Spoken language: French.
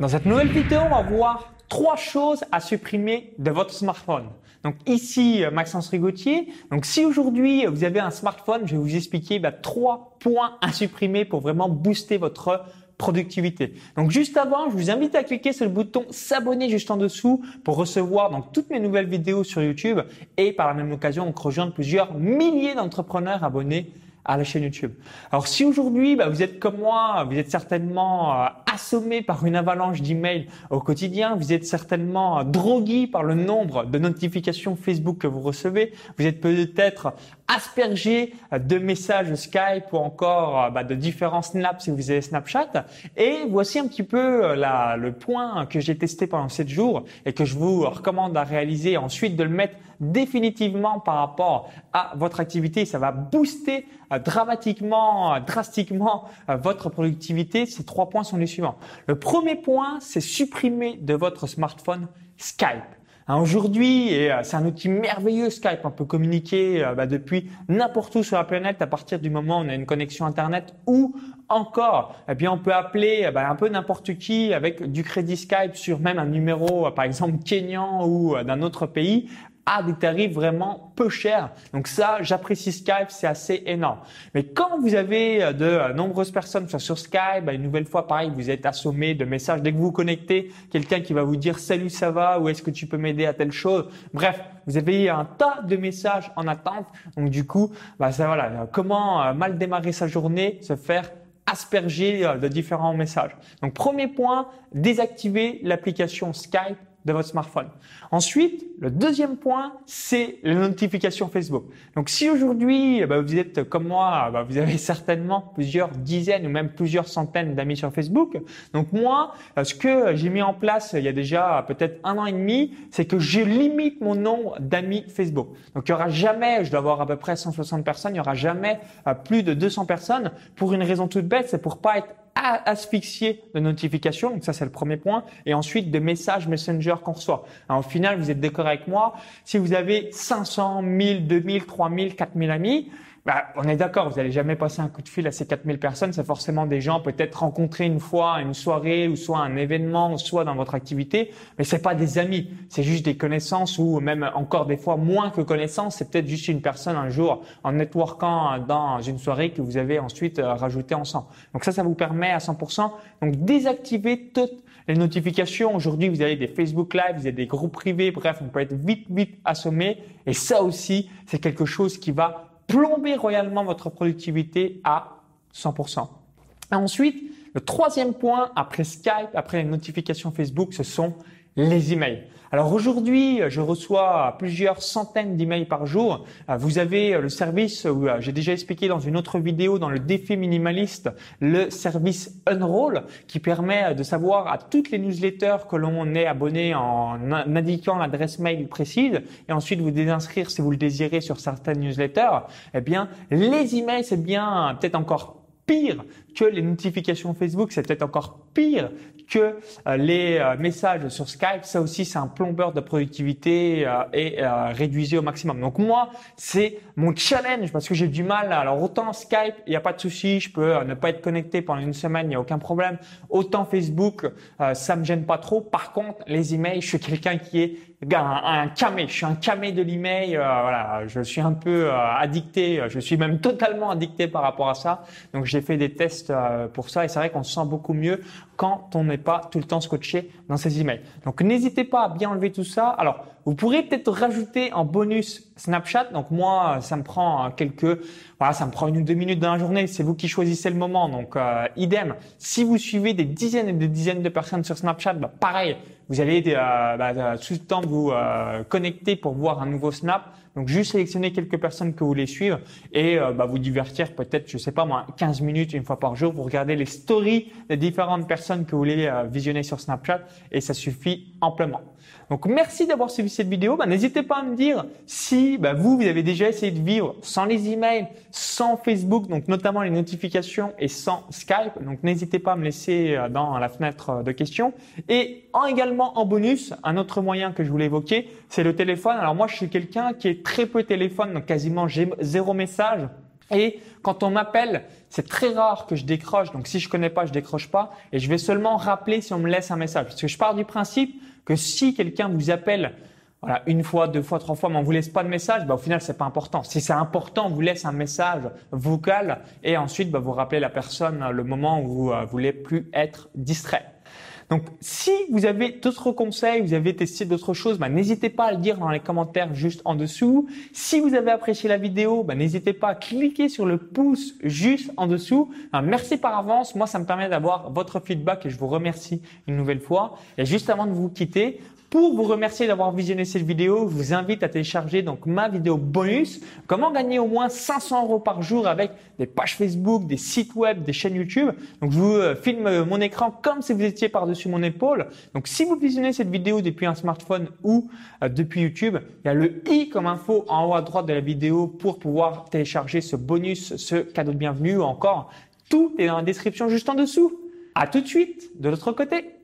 Dans cette nouvelle vidéo, on va voir trois choses à supprimer de votre smartphone. Donc ici, euh, Maxence Rigotier. Donc si aujourd'hui vous avez un smartphone, je vais vous expliquer bah, trois points à supprimer pour vraiment booster votre productivité. Donc juste avant, je vous invite à cliquer sur le bouton s'abonner juste en dessous pour recevoir donc toutes mes nouvelles vidéos sur YouTube et par la même occasion rejoindre plusieurs milliers d'entrepreneurs abonnés à la chaîne YouTube. Alors si aujourd'hui bah, vous êtes comme moi, vous êtes certainement euh, assommé par une avalanche d'emails au quotidien, vous êtes certainement euh, drogué par le nombre de notifications Facebook que vous recevez, vous êtes peut-être aspergé euh, de messages Skype ou encore bah, de différents snaps si vous avez Snapchat. Et voici un petit peu la, le point que j'ai testé pendant 7 jours et que je vous recommande à réaliser ensuite de le mettre définitivement par rapport à votre activité. Ça va booster euh, dramatiquement, euh, drastiquement euh, votre productivité. Ces trois points sont les suivants. Le premier point, c'est supprimer de votre smartphone Skype. Hein, aujourd'hui, c'est un outil merveilleux Skype. On peut communiquer bah, depuis n'importe où sur la planète à partir du moment où on a une connexion Internet ou encore, eh bien, on peut appeler bah, un peu n'importe qui avec du crédit Skype sur même un numéro, par exemple, kenyan ou d'un autre pays à des tarifs vraiment peu chers. Donc ça, j'apprécie Skype, c'est assez énorme. Mais quand vous avez euh, de euh, nombreuses personnes sur Skype, bah, une nouvelle fois, pareil, vous êtes assommé de messages. Dès que vous vous connectez, quelqu'un qui va vous dire salut, ça va, ou est-ce que tu peux m'aider à telle chose? Bref, vous avez un tas de messages en attente. Donc du coup, bah ça voilà, comment euh, mal démarrer sa journée, se faire asperger de différents messages. Donc premier point, désactiver l'application Skype de votre smartphone. Ensuite, le deuxième point, c'est les notifications Facebook. Donc, si aujourd'hui, ben, vous êtes comme moi, ben, vous avez certainement plusieurs dizaines ou même plusieurs centaines d'amis sur Facebook. Donc, moi, euh, ce que j'ai mis en place il y a déjà peut-être un an et demi, c'est que je limite mon nombre d'amis Facebook. Donc, il y aura jamais, je dois avoir à peu près 160 personnes, il y aura jamais euh, plus de 200 personnes pour une raison toute bête, c'est pour pas être asphyxié de notifications. Donc ça, c'est le premier point. Et ensuite, de messages Messenger qu'on reçoit. Alors, au final, vous êtes d'accord avec moi. Si vous avez 500, 1000, 2000, 3000, 4000 amis, bah, on est d'accord, vous n'allez jamais passer un coup de fil à ces 4000 personnes. C'est forcément des gens peut-être rencontrés une fois une soirée ou soit un événement, soit dans votre activité. Mais c'est pas des amis. C'est juste des connaissances ou même encore des fois moins que connaissances. C'est peut-être juste une personne un jour en networkant dans une soirée que vous avez ensuite euh, rajouté ensemble. Donc ça, ça vous permet à 100%. Donc désactiver toutes les notifications. Aujourd'hui, vous avez des Facebook Live, vous avez des groupes privés. Bref, on peut être vite, vite assommé. Et ça aussi, c'est quelque chose qui va plomber royalement votre productivité à 100%. ensuite, le troisième point, après Skype, après les notifications Facebook, ce sont les emails. Alors aujourd'hui, je reçois plusieurs centaines d'emails par jour. Vous avez le service où euh, j'ai déjà expliqué dans une autre vidéo dans le défi minimaliste, le service Unroll qui permet de savoir à toutes les newsletters que l'on est abonné en indiquant l'adresse mail précise et ensuite vous désinscrire si vous le désirez sur certaines newsletters. Eh bien, les emails, c'est bien peut-être encore pire que les notifications Facebook, c'est peut-être encore pire que euh, les euh, messages sur Skype. Ça aussi, c'est un plombeur de productivité euh, et réduisé au maximum. Donc moi, c'est mon challenge parce que j'ai du mal. Alors autant Skype, il n'y a pas de souci, je peux ne pas être connecté pendant une semaine, il n'y a aucun problème. Autant Facebook, ça me gêne pas trop. Par contre, les emails, je suis quelqu'un qui est un, un camé. Je suis un camé de l'email. voilà, je suis un peu addicté. Je suis même totalement addicté par rapport à ça. Donc j'ai fait des tests pour ça et c'est vrai qu'on se sent beaucoup mieux quand on n'est pas tout le temps scotché dans ses emails. Donc n'hésitez pas à bien enlever tout ça. Alors vous pourrez peut-être rajouter en bonus Snapchat. Donc moi, ça me prend quelques, voilà, ça me prend une ou deux minutes dans la journée. C'est vous qui choisissez le moment. Donc euh, idem. Si vous suivez des dizaines et des dizaines de personnes sur Snapchat, bah, pareil, vous allez euh, bah, euh, tout le temps vous connecter pour voir un nouveau snap. Donc juste sélectionner quelques personnes que vous voulez suivre et bah, vous divertir peut-être, je sais pas moi, 15 minutes une fois par jour. Vous regardez les stories des différentes personnes que vous voulez visionner sur Snapchat et ça suffit amplement. Donc merci d'avoir suivi cette vidéo. Bah, N'hésitez pas à me dire si bah, vous, vous avez déjà essayé de vivre sans les emails, sans Facebook, donc notamment les notifications et sans Skype. Donc n'hésitez pas à me laisser euh, dans la fenêtre euh, de questions. Et en, également en bonus, un autre moyen que je voulais évoquer, c'est le téléphone. Alors moi, je suis quelqu'un qui est très peu téléphone, donc quasiment zéro message Et quand on m'appelle, c'est très rare que je décroche. Donc si je connais pas, je décroche pas. Et je vais seulement rappeler si on me laisse un message. Parce que je pars du principe que si quelqu'un vous appelle voilà, une fois, deux fois, trois fois, mais on vous laisse pas de message, bah, au final, c'est pas important. Si c'est important, on vous laisse un message vocal et ensuite, bah, vous rappelez la personne le moment où vous euh, voulez plus être distrait. Donc, si vous avez d'autres conseils, vous avez testé d'autres choses, bah, n'hésitez pas à le dire dans les commentaires juste en dessous. Si vous avez apprécié la vidéo, bah, n'hésitez pas à cliquer sur le pouce juste en dessous. merci par avance. Moi, ça me permet d'avoir votre feedback et je vous remercie une nouvelle fois. Et juste avant de vous quitter, pour vous remercier d'avoir visionné cette vidéo, je vous invite à télécharger donc ma vidéo bonus, comment gagner au moins 500 euros par jour avec des pages Facebook, des sites web, des chaînes YouTube? Donc je vous euh, filme mon écran comme si vous étiez mon épaule. Donc si vous visionnez cette vidéo depuis un smartphone ou euh, depuis YouTube, il y a le i comme info en haut à droite de la vidéo pour pouvoir télécharger ce bonus, ce cadeau de bienvenue ou encore tout est dans la description juste en dessous. À tout de suite de l'autre côté.